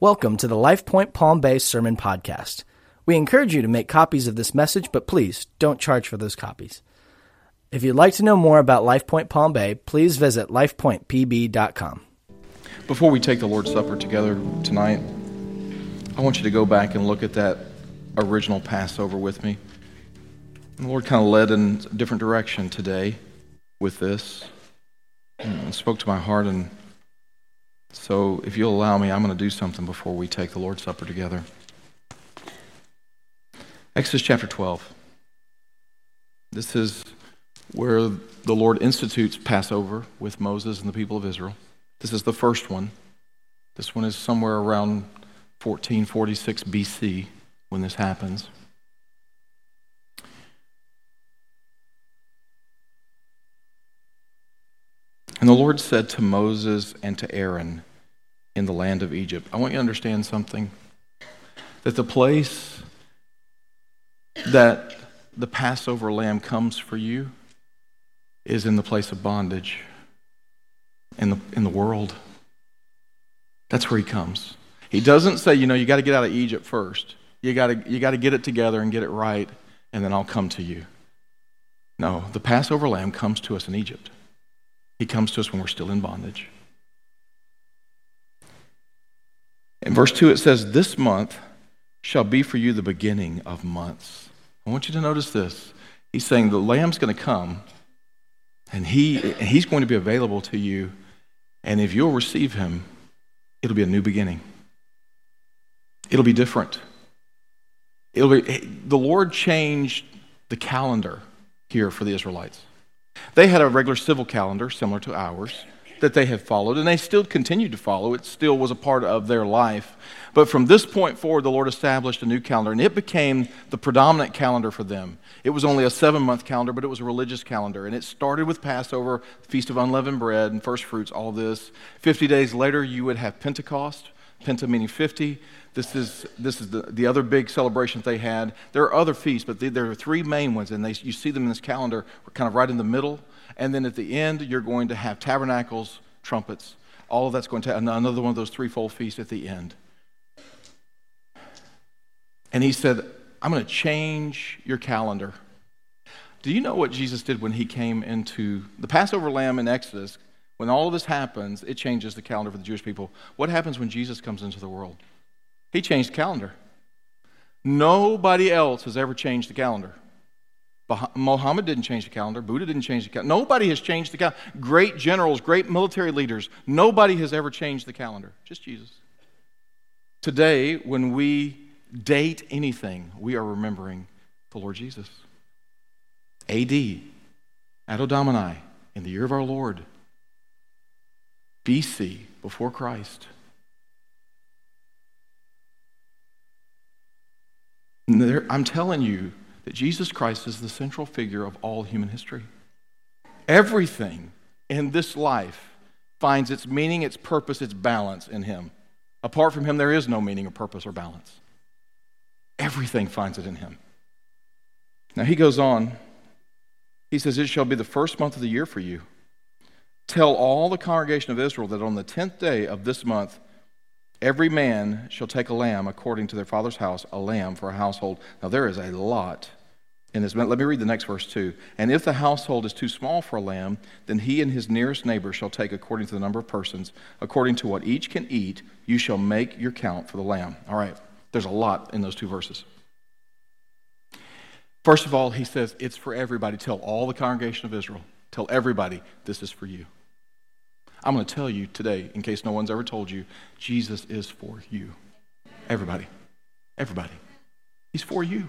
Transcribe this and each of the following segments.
Welcome to the LifePoint Palm Bay Sermon Podcast. We encourage you to make copies of this message, but please don't charge for those copies. If you'd like to know more about LifePoint Palm Bay, please visit lifepointpb.com. Before we take the Lord's Supper together tonight, I want you to go back and look at that original Passover with me. The Lord kind of led in a different direction today with this and spoke to my heart. And so, if you'll allow me, I'm going to do something before we take the Lord's Supper together. Exodus chapter 12. This is where the Lord institutes Passover with Moses and the people of Israel. This is the first one. This one is somewhere around 1446 BC when this happens. And the Lord said to Moses and to Aaron in the land of Egypt, I want you to understand something. That the place that the Passover lamb comes for you is in the place of bondage in the, in the world. That's where he comes. He doesn't say, you know, you got to get out of Egypt first. You got to you got to get it together and get it right, and then I'll come to you. No, the Passover lamb comes to us in Egypt. He comes to us when we're still in bondage. In verse 2, it says, This month shall be for you the beginning of months. I want you to notice this. He's saying the lamb's going to come, and he, he's going to be available to you. And if you'll receive him, it'll be a new beginning. It'll be different. It'll be, the Lord changed the calendar here for the Israelites. They had a regular civil calendar similar to ours that they had followed, and they still continued to follow. It still was a part of their life. But from this point forward, the Lord established a new calendar, and it became the predominant calendar for them. It was only a seven month calendar, but it was a religious calendar. And it started with Passover, Feast of Unleavened Bread, and first fruits, all this. 50 days later, you would have Pentecost, Penta meaning 50. This is, this is the, the other big celebrations they had. There are other feasts, but there are three main ones, and they, you see them in this calendar, kind of right in the middle. And then at the end, you're going to have tabernacles, trumpets. All of that's going to another one of those threefold feasts at the end. And he said, I'm going to change your calendar. Do you know what Jesus did when he came into the Passover lamb in Exodus? When all of this happens, it changes the calendar for the Jewish people. What happens when Jesus comes into the world? He changed the calendar. Nobody else has ever changed the calendar. Mohammed didn't change the calendar. Buddha didn't change the calendar. Nobody has changed the calendar. Great generals, great military leaders, nobody has ever changed the calendar. Just Jesus. Today, when we date anything, we are remembering the Lord Jesus. AD, Anno Domini, in the year of our Lord. BC, before Christ. There, I'm telling you that Jesus Christ is the central figure of all human history. Everything in this life finds its meaning, its purpose, its balance in Him. Apart from Him, there is no meaning or purpose or balance. Everything finds it in Him. Now he goes on. He says, It shall be the first month of the year for you. Tell all the congregation of Israel that on the tenth day of this month, Every man shall take a lamb according to their father's house, a lamb for a household. Now, there is a lot in this. Let me read the next verse too. And if the household is too small for a lamb, then he and his nearest neighbor shall take according to the number of persons, according to what each can eat, you shall make your count for the lamb. All right, there's a lot in those two verses. First of all, he says, It's for everybody. Tell all the congregation of Israel. Tell everybody, this is for you. I'm going to tell you today, in case no one's ever told you, Jesus is for you. Everybody. Everybody. He's for you.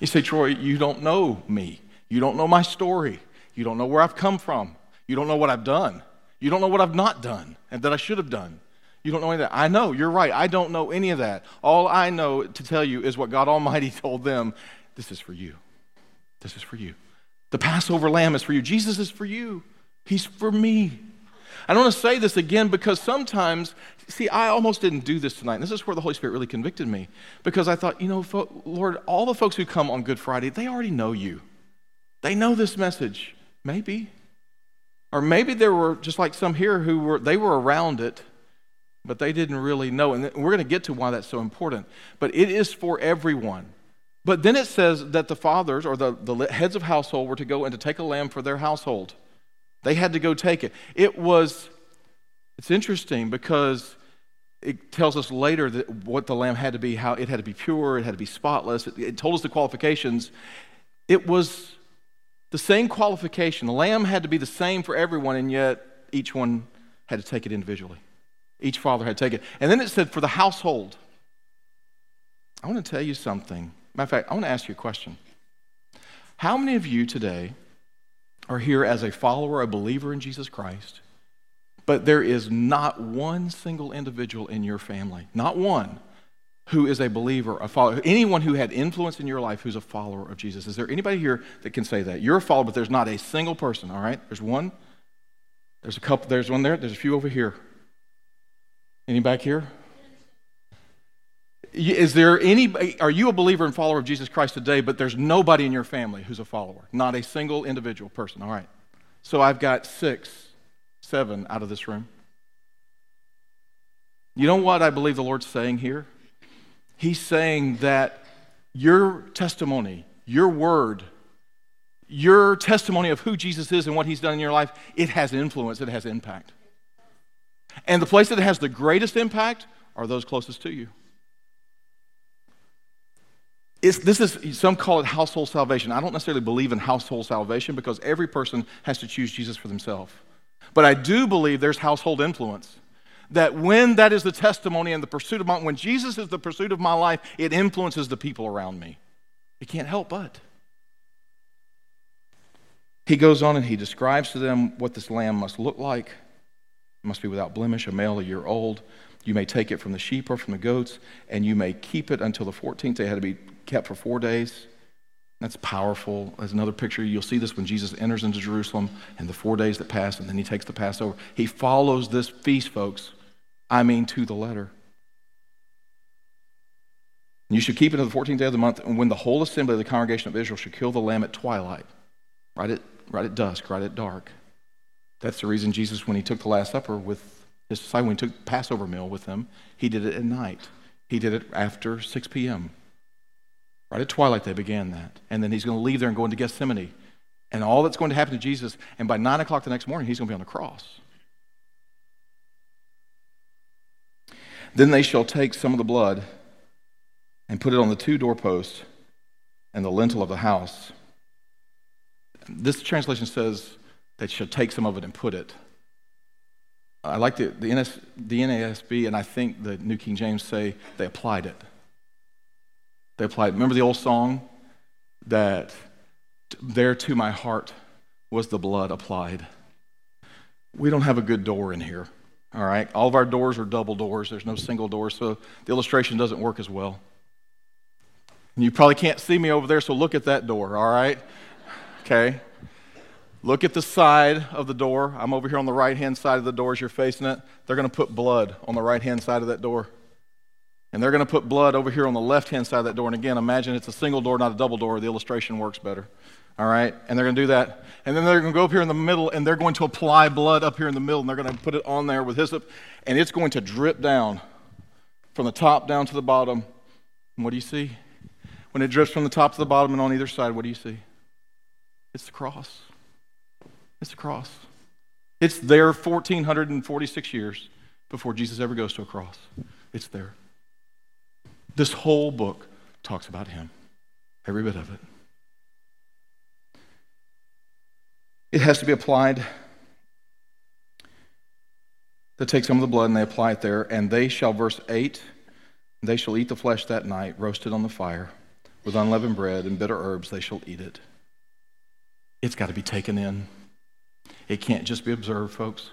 You say, Troy, you don't know me. You don't know my story. You don't know where I've come from. You don't know what I've done. You don't know what I've not done and that I should have done. You don't know any of that. I know, you're right. I don't know any of that. All I know to tell you is what God Almighty told them this is for you. This is for you. The Passover lamb is for you. Jesus is for you. He's for me. I don't want to say this again because sometimes, see, I almost didn't do this tonight. And this is where the Holy Spirit really convicted me because I thought, you know, Lord, all the folks who come on Good Friday, they already know you. They know this message. Maybe. Or maybe there were just like some here who were, they were around it, but they didn't really know. And we're going to get to why that's so important. But it is for everyone. But then it says that the fathers or the, the heads of household were to go and to take a lamb for their household. They had to go take it. It was, it's interesting because it tells us later that what the lamb had to be, how it had to be pure, it had to be spotless. It, it told us the qualifications. It was the same qualification. The lamb had to be the same for everyone, and yet each one had to take it individually. Each father had to take it. And then it said for the household. I want to tell you something. Matter of fact, I want to ask you a question. How many of you today are here as a follower, a believer in Jesus Christ, but there is not one single individual in your family, not one, who is a believer, a follower, anyone who had influence in your life who's a follower of Jesus. Is there anybody here that can say that? You're a follower, but there's not a single person, all right? There's one. There's a couple, there's one there, there's a few over here. Any back here? Is there any, are you a believer and follower of Jesus Christ today, but there's nobody in your family who's a follower? Not a single individual person, all right? So I've got six, seven out of this room. You know what I believe the Lord's saying here? He's saying that your testimony, your word, your testimony of who Jesus is and what he's done in your life, it has influence, it has impact. And the place that has the greatest impact are those closest to you. It's, this is, some call it household salvation. I don't necessarily believe in household salvation because every person has to choose Jesus for themselves. But I do believe there's household influence that when that is the testimony and the pursuit of my, when Jesus is the pursuit of my life, it influences the people around me. It can't help but. He goes on and he describes to them what this lamb must look like. It must be without blemish, a male a year old. You may take it from the sheep or from the goats, and you may keep it until the 14th day. It had to be kept for four days. That's powerful. There's another picture. You'll see this when Jesus enters into Jerusalem and the four days that pass, and then he takes the Passover. He follows this feast, folks, I mean, to the letter. You should keep it until the 14th day of the month, and when the whole assembly of the congregation of Israel should kill the lamb at twilight, right at, right at dusk, right at dark. That's the reason Jesus, when he took the Last Supper with his disciples, when he took Passover meal with them, he did it at night. He did it after 6 p.m. Right at twilight, they began that. And then he's going to leave there and go into Gethsemane. And all that's going to happen to Jesus, and by 9 o'clock the next morning, he's going to be on the cross. Then they shall take some of the blood and put it on the two doorposts and the lintel of the house. This translation says they shall take some of it and put it. I like the, the, NASB, and I think the New King James say they applied it. They applied. Remember the old song that there to my heart was the blood applied. We don't have a good door in here. All right? All of our doors are double doors. There's no single door, so the illustration doesn't work as well. You probably can't see me over there, so look at that door, all right? Okay? Look at the side of the door. I'm over here on the right hand side of the door as you're facing it. They're going to put blood on the right hand side of that door. And they're going to put blood over here on the left hand side of that door. And again, imagine it's a single door, not a double door. The illustration works better. All right? And they're going to do that. And then they're going to go up here in the middle and they're going to apply blood up here in the middle and they're going to put it on there with hyssop and it's going to drip down from the top down to the bottom. And what do you see? When it drips from the top to the bottom and on either side, what do you see? It's the cross. It's the cross. It's there 1,446 years before Jesus ever goes to a cross. It's there. This whole book talks about him, every bit of it. It has to be applied. They take some of the blood and they apply it there, and they shall, verse 8, they shall eat the flesh that night, roasted on the fire, with unleavened bread and bitter herbs, they shall eat it. It's got to be taken in. It can't just be observed, folks.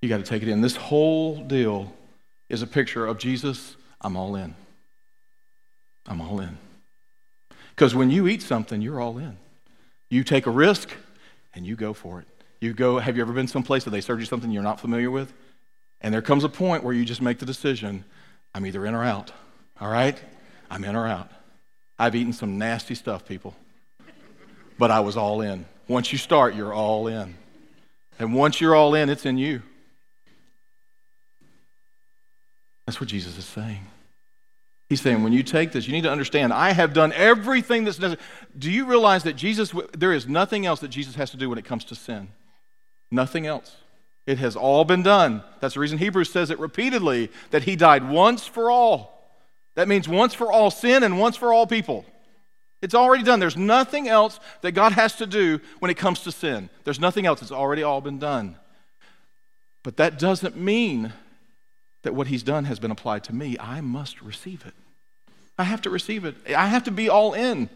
You got to take it in. This whole deal is a picture of Jesus, I'm all in. I'm all in. Because when you eat something, you're all in. You take a risk, and you go for it. You go, have you ever been someplace that they serve you something you're not familiar with? And there comes a point where you just make the decision I'm either in or out. All right? I'm in or out. I've eaten some nasty stuff, people. But I was all in. Once you start, you're all in. And once you're all in, it's in you. That's what Jesus is saying. He's saying, when you take this, you need to understand, I have done everything that's necessary. Do you realize that Jesus, there is nothing else that Jesus has to do when it comes to sin? Nothing else. It has all been done. That's the reason Hebrews says it repeatedly that he died once for all. That means once for all sin and once for all people. It's already done. There's nothing else that God has to do when it comes to sin. There's nothing else. It's already all been done. But that doesn't mean that what he's done has been applied to me. I must receive it. I have to receive it. I have to be all in.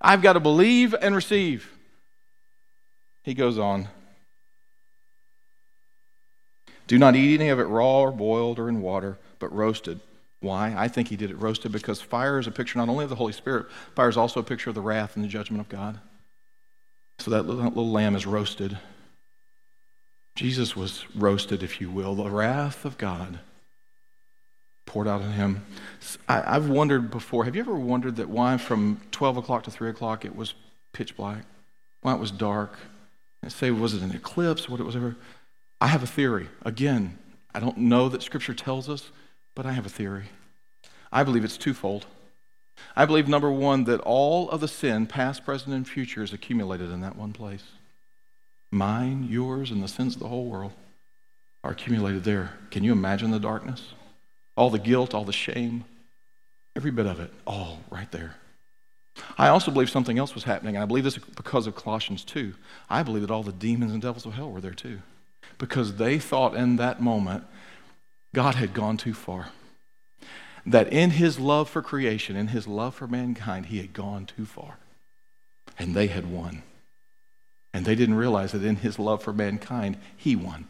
I've got to believe and receive. He goes on. Do not eat any of it raw or boiled or in water, but roasted. Why? I think he did it roasted because fire is a picture not only of the Holy Spirit, fire is also a picture of the wrath and the judgment of God. So that little, lamb is roasted. Jesus was roasted, if you will, the wrath of God poured out on him. I, have wondered before, have you ever wondered that why from 12 o'clock to 3 o'clock it was pitch black? Why it was dark? Say, was it an eclipse? What it was ever? I have a theory. Again, I don't know that Scripture tells us, but I have a theory. I believe it's twofold. I believe, number one, that all of the sin, past, present, and future, is accumulated in that one place. Mine, yours, and the sins of the whole world are accumulated there. Can you imagine the darkness? All the guilt, all the shame, every bit of it, all right there. I also believe something else was happening, and I believe this because of Colossians 2. I believe that all the demons and devils of hell were there too, because they thought in that moment God had gone too far. That in his love for creation, in his love for mankind, he had gone too far. And they had won. And they didn't realize that in his love for mankind, he won.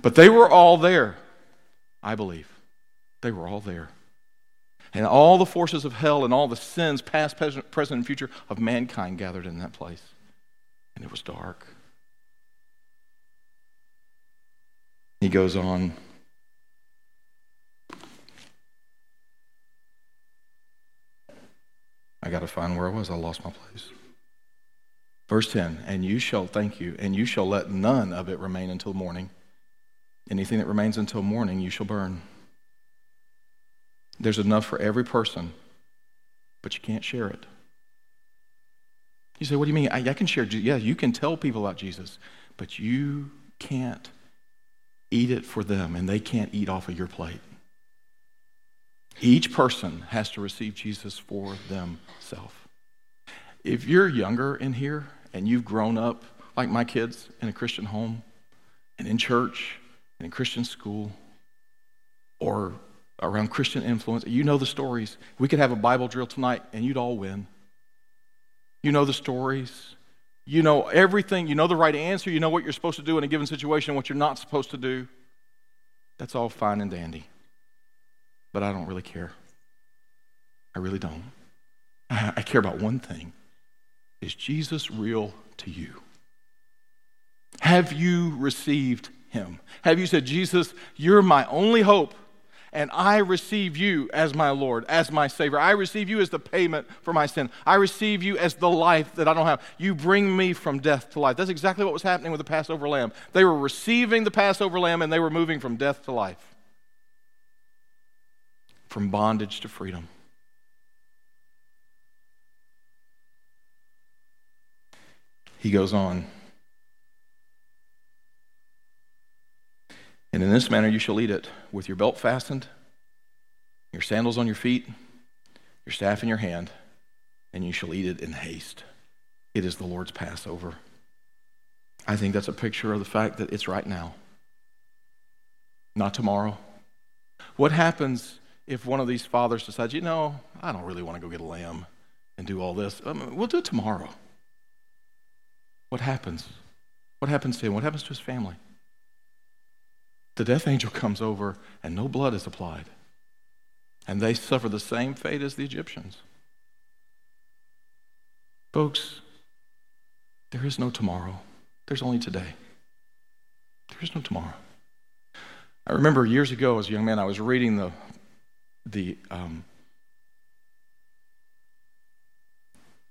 But they were all there, I believe. They were all there. And all the forces of hell and all the sins, past, present, and future, of mankind gathered in that place. And it was dark. He goes on. I got to find where I was. I lost my place. Verse 10 And you shall, thank you, and you shall let none of it remain until morning. Anything that remains until morning, you shall burn. There's enough for every person, but you can't share it. You say, What do you mean? I, I can share. Yeah, you can tell people about Jesus, but you can't eat it for them, and they can't eat off of your plate. Each person has to receive Jesus for themselves. If you're younger in here and you've grown up like my kids in a Christian home and in church and in Christian school or around Christian influence, you know the stories. We could have a Bible drill tonight and you'd all win. You know the stories. You know everything. You know the right answer. You know what you're supposed to do in a given situation, what you're not supposed to do. That's all fine and dandy. But I don't really care. I really don't. I care about one thing is Jesus real to you? Have you received him? Have you said, Jesus, you're my only hope, and I receive you as my Lord, as my Savior? I receive you as the payment for my sin. I receive you as the life that I don't have. You bring me from death to life. That's exactly what was happening with the Passover lamb. They were receiving the Passover lamb, and they were moving from death to life, from bondage to freedom. He goes on. And in this manner you shall eat it, with your belt fastened, your sandals on your feet, your staff in your hand, and you shall eat it in haste. It is the Lord's Passover. I think that's a picture of the fact that it's right now, not tomorrow. What happens if one of these fathers decides, you know, I don't really want to go get a lamb and do all this? Um, we'll do it tomorrow. What happens? What happens to him? What happens to his family? The death angel comes over and no blood is applied. And they suffer the same fate as the Egyptians. Folks, there is no tomorrow. There's only today. There is no tomorrow. I remember years ago as a young man, I was reading the, the um,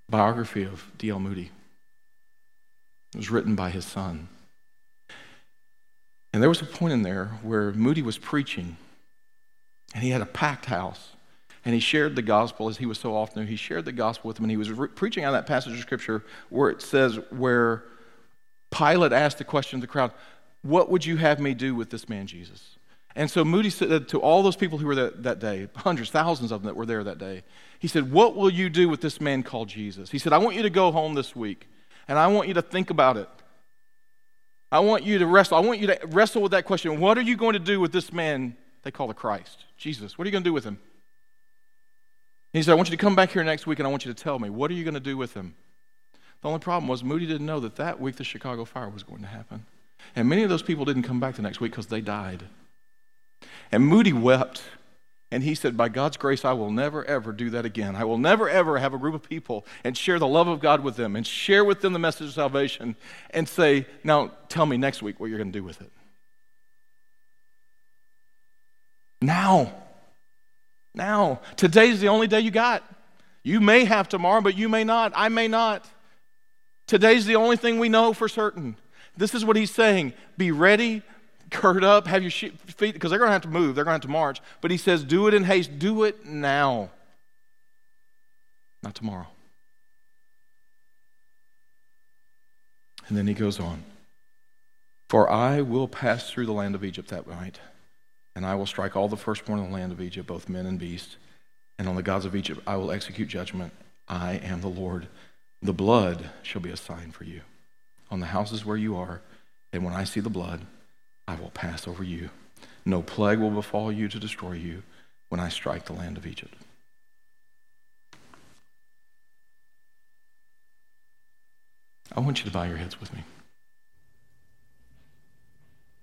biography of D.L. Moody. It was written by his son. And there was a point in there where Moody was preaching, and he had a packed house. And he shared the gospel as he was so often. He shared the gospel with them, and he was re- preaching on that passage of scripture where it says, where Pilate asked the question of the crowd, What would you have me do with this man Jesus? And so Moody said to all those people who were there that day, hundreds, thousands of them that were there that day, he said, What will you do with this man called Jesus? He said, I want you to go home this week and I want you to think about it. I want you to wrestle. I want you to wrestle with that question. What are you going to do with this man they call the Christ? Jesus. What are you going to do with him? he said, I want you to come back here next week and I want you to tell me, what are you going to do with him? The only problem was Moody didn't know that that week the Chicago fire was going to happen. And many of those people didn't come back the next week because they died. And Moody wept. And he said, By God's grace, I will never, ever do that again. I will never, ever have a group of people and share the love of God with them and share with them the message of salvation and say, Now tell me next week what you're going to do with it. Now. Now. Today's the only day you got. You may have tomorrow, but you may not. I may not. Today's the only thing we know for certain. This is what he's saying be ready, gird up, have your feet, because they're going to have to move, they're going to have to march. But he says, do it in haste, do it now, not tomorrow. And then he goes on For I will pass through the land of Egypt that night, and I will strike all the firstborn in the land of Egypt, both men and beasts. And on the gods of Egypt I will execute judgment. I am the Lord. The blood shall be a sign for you on the houses where you are. And when I see the blood, I will pass over you. No plague will befall you to destroy you when I strike the land of Egypt. I want you to bow your heads with me.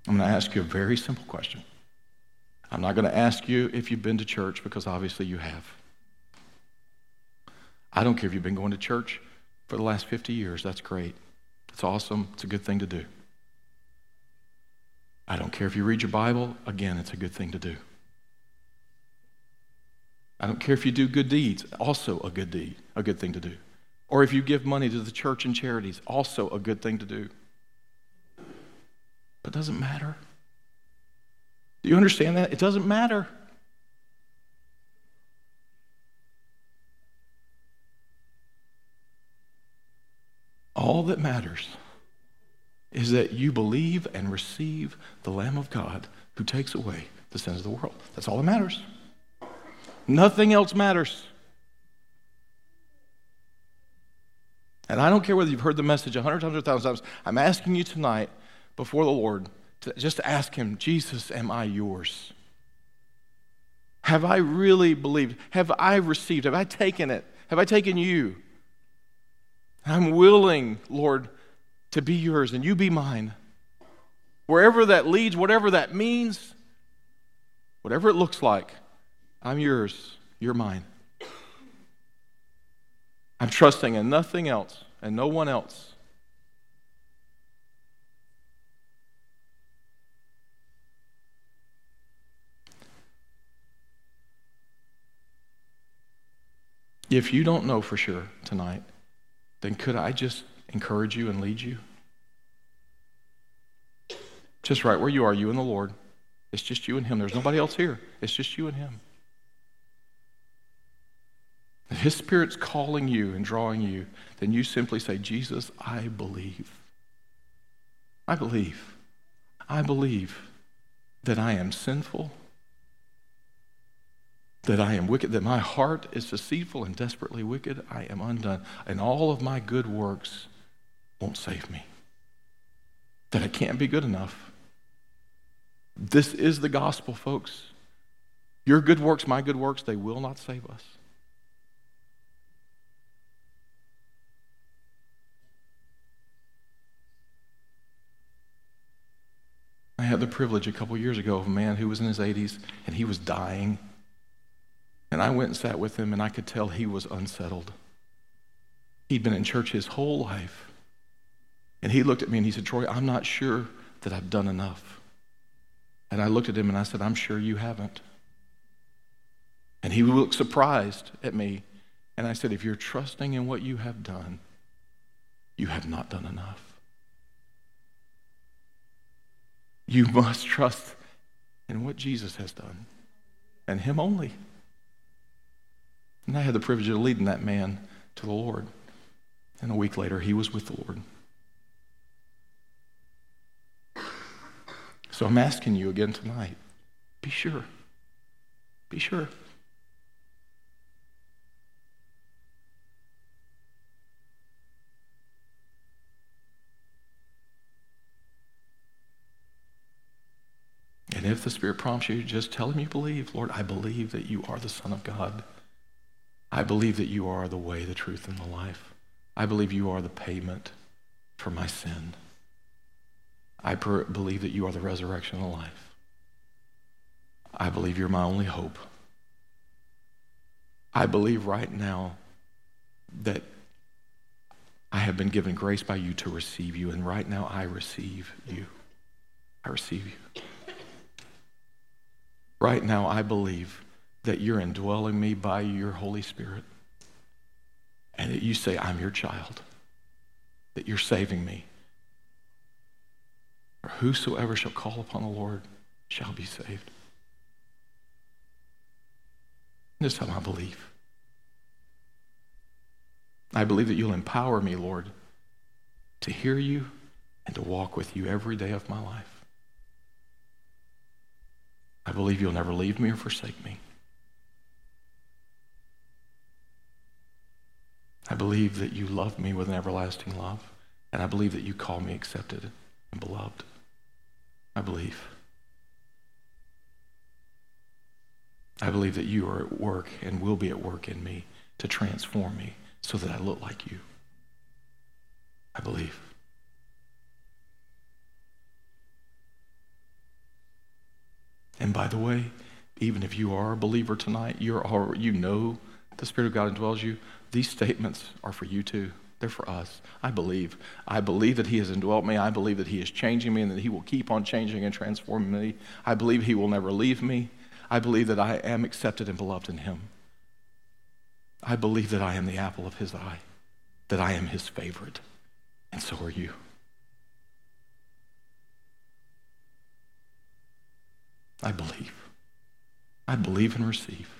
I'm going to ask you a very simple question. I'm not going to ask you if you've been to church because obviously you have. I don't care if you've been going to church for the last 50 years. That's great. It's awesome. It's a good thing to do. I don't care if you read your Bible, again, it's a good thing to do. I don't care if you do good deeds, also a good deed, a good thing to do. Or if you give money to the church and charities, also a good thing to do. But it doesn't matter. Do you understand that? It doesn't matter. All that matters is that you believe and receive the Lamb of God who takes away the sins of the world. That's all that matters. Nothing else matters. And I don't care whether you've heard the message a hundred, hundred thousand times. I'm asking you tonight before the Lord to just ask Him, Jesus, am I yours? Have I really believed? Have I received? Have I taken it? Have I taken you? I'm willing, Lord, to be yours and you be mine. Wherever that leads, whatever that means, whatever it looks like, I'm yours, you're mine. I'm trusting in nothing else and no one else. If you don't know for sure tonight, then could I just encourage you and lead you? Just right where you are, you and the Lord. It's just you and Him. There's nobody else here. It's just you and Him. If His Spirit's calling you and drawing you, then you simply say, Jesus, I believe. I believe. I believe that I am sinful that I am wicked, that my heart is deceitful and desperately wicked. I am undone. And all of my good works won't save me. That I can't be good enough. This is the gospel, folks. Your good works, my good works, they will not save us. I had the privilege a couple years ago of a man who was in his 80s and he was dying. And I went and sat with him, and I could tell he was unsettled. He'd been in church his whole life. And he looked at me and he said, Troy, I'm not sure that I've done enough. And I looked at him and I said, I'm sure you haven't. And he looked surprised at me. And I said, If you're trusting in what you have done, you have not done enough. You must trust in what Jesus has done and Him only. And I had the privilege of leading that man to the Lord. And a week later, he was with the Lord. So I'm asking you again tonight be sure. Be sure. And if the Spirit prompts you, just tell him you believe. Lord, I believe that you are the Son of God. I believe that you are the way, the truth, and the life. I believe you are the payment for my sin. I per- believe that you are the resurrection the life. I believe you're my only hope. I believe right now that I have been given grace by you to receive you, and right now I receive you. I receive you. Right now I believe that you're indwelling me by your Holy Spirit, and that you say, I'm your child, that you're saving me. For whosoever shall call upon the Lord shall be saved. This time I believe. I believe that you'll empower me, Lord, to hear you and to walk with you every day of my life. I believe you'll never leave me or forsake me. I believe that you love me with an everlasting love, and I believe that you call me accepted and beloved. I believe. I believe that you are at work and will be at work in me to transform me so that I look like you. I believe. And by the way, even if you are a believer tonight, you're already, you know the Spirit of God indwells you, these statements are for you too. They're for us. I believe. I believe that He has indwelt me. I believe that He is changing me and that He will keep on changing and transforming me. I believe He will never leave me. I believe that I am accepted and beloved in Him. I believe that I am the apple of His eye, that I am His favorite, and so are you. I believe. I believe and receive.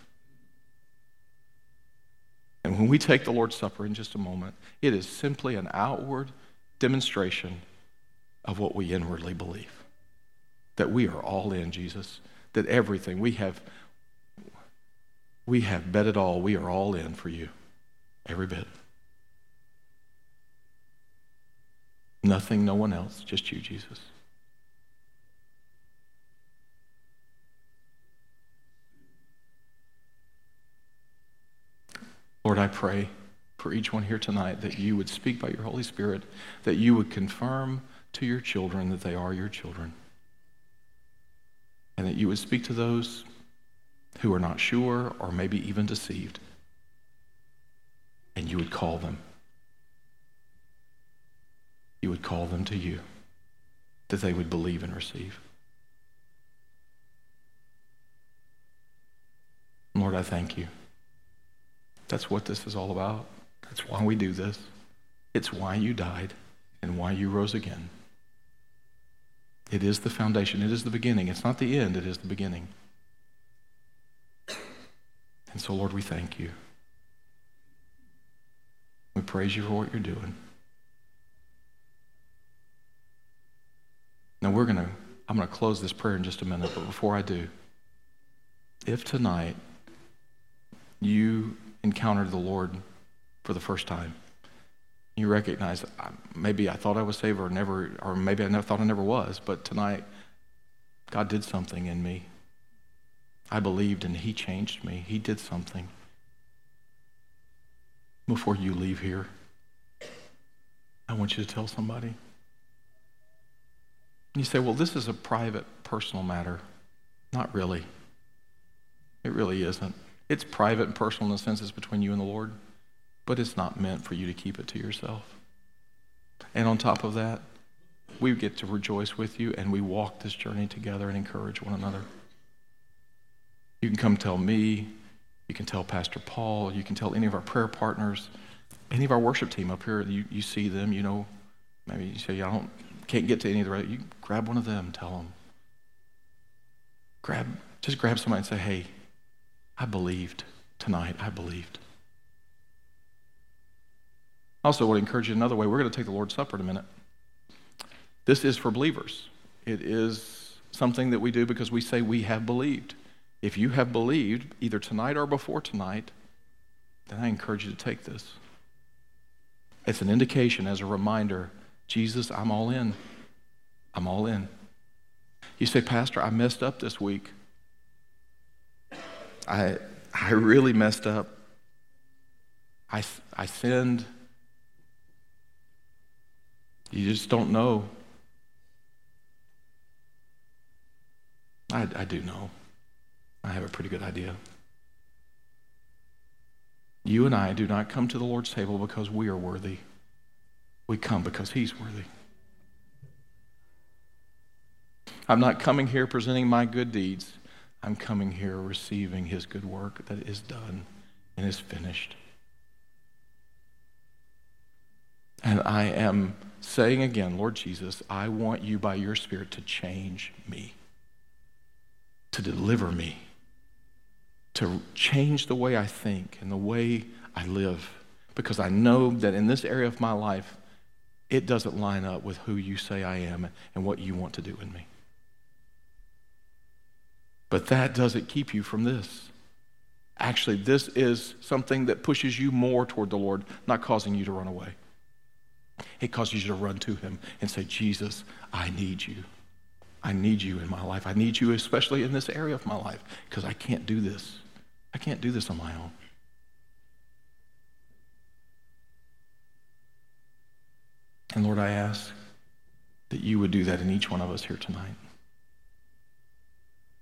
When we take the Lord's Supper in just a moment, it is simply an outward demonstration of what we inwardly believe. That we are all in Jesus, that everything we have we have bet it all. We are all in for you. Every bit. Nothing, no one else, just you, Jesus. Lord, I pray for each one here tonight that you would speak by your Holy Spirit, that you would confirm to your children that they are your children, and that you would speak to those who are not sure or maybe even deceived, and you would call them. You would call them to you, that they would believe and receive. Lord, I thank you. That's what this is all about. That's why we do this. It's why you died and why you rose again. It is the foundation. It is the beginning. It's not the end. It is the beginning. And so, Lord, we thank you. We praise you for what you're doing. Now, we're going to, I'm going to close this prayer in just a minute, but before I do, if tonight you encountered the Lord for the first time. You recognize uh, maybe I thought I was saved or never, or maybe I never thought I never was, but tonight God did something in me. I believed and He changed me. He did something. Before you leave here, I want you to tell somebody. You say, well, this is a private, personal matter. Not really. It really isn't. It's private and personal in the sense it's between you and the Lord, but it's not meant for you to keep it to yourself. And on top of that, we get to rejoice with you and we walk this journey together and encourage one another. You can come tell me, you can tell Pastor Paul, you can tell any of our prayer partners, any of our worship team up here. You, you see them, you know, maybe you say, I don't, can't get to any of the, right. you grab one of them, tell them. grab, just grab somebody and say, hey, I believed tonight. I believed. Also, I want to encourage you another way. We're going to take the Lord's Supper in a minute. This is for believers. It is something that we do because we say we have believed. If you have believed, either tonight or before tonight, then I encourage you to take this. It's an indication as a reminder Jesus, I'm all in. I'm all in. You say, Pastor, I messed up this week. I, I really messed up. I, I sinned. You just don't know. I, I do know. I have a pretty good idea. You and I do not come to the Lord's table because we are worthy. We come because He's worthy. I'm not coming here presenting my good deeds. I'm coming here receiving His good work that is done and is finished. And I am saying again, Lord Jesus, I want you by your Spirit to change me, to deliver me, to change the way I think and the way I live. Because I know that in this area of my life, it doesn't line up with who you say I am and what you want to do in me. But that doesn't keep you from this. Actually, this is something that pushes you more toward the Lord, not causing you to run away. It causes you to run to Him and say, Jesus, I need you. I need you in my life. I need you, especially in this area of my life, because I can't do this. I can't do this on my own. And Lord, I ask that you would do that in each one of us here tonight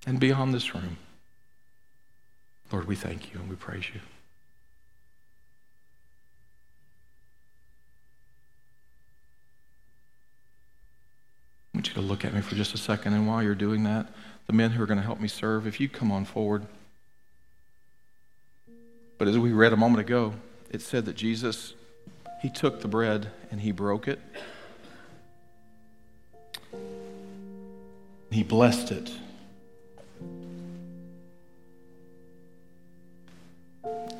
and beyond this room. Lord, we thank you and we praise you. I want you to look at me for just a second. And while you're doing that, the men who are going to help me serve, if you come on forward. But as we read a moment ago, it said that Jesus, he took the bread and he broke it. He blessed it.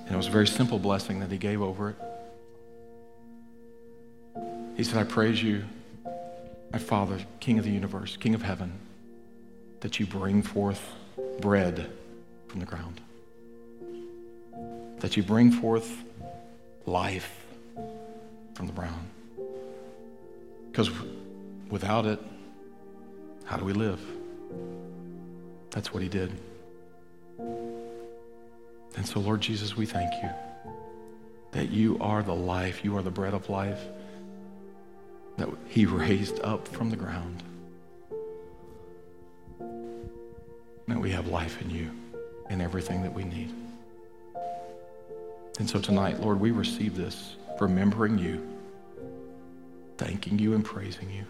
And it was a very simple blessing that he gave over it. He said, I praise you, my Father, King of the universe, King of heaven, that you bring forth bread from the ground, that you bring forth life from the ground. Because without it, how do we live? That's what he did. And so, Lord Jesus, we thank you that you are the life, you are the bread of life that he raised up from the ground. That we have life in you and everything that we need. And so tonight, Lord, we receive this, remembering you, thanking you and praising you.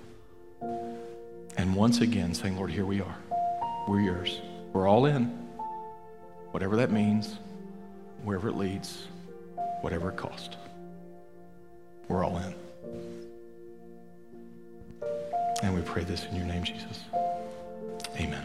And once again saying, Lord, here we are. We're yours. We're all in. Whatever that means, wherever it leads, whatever it costs. We're all in. And we pray this in your name, Jesus. Amen.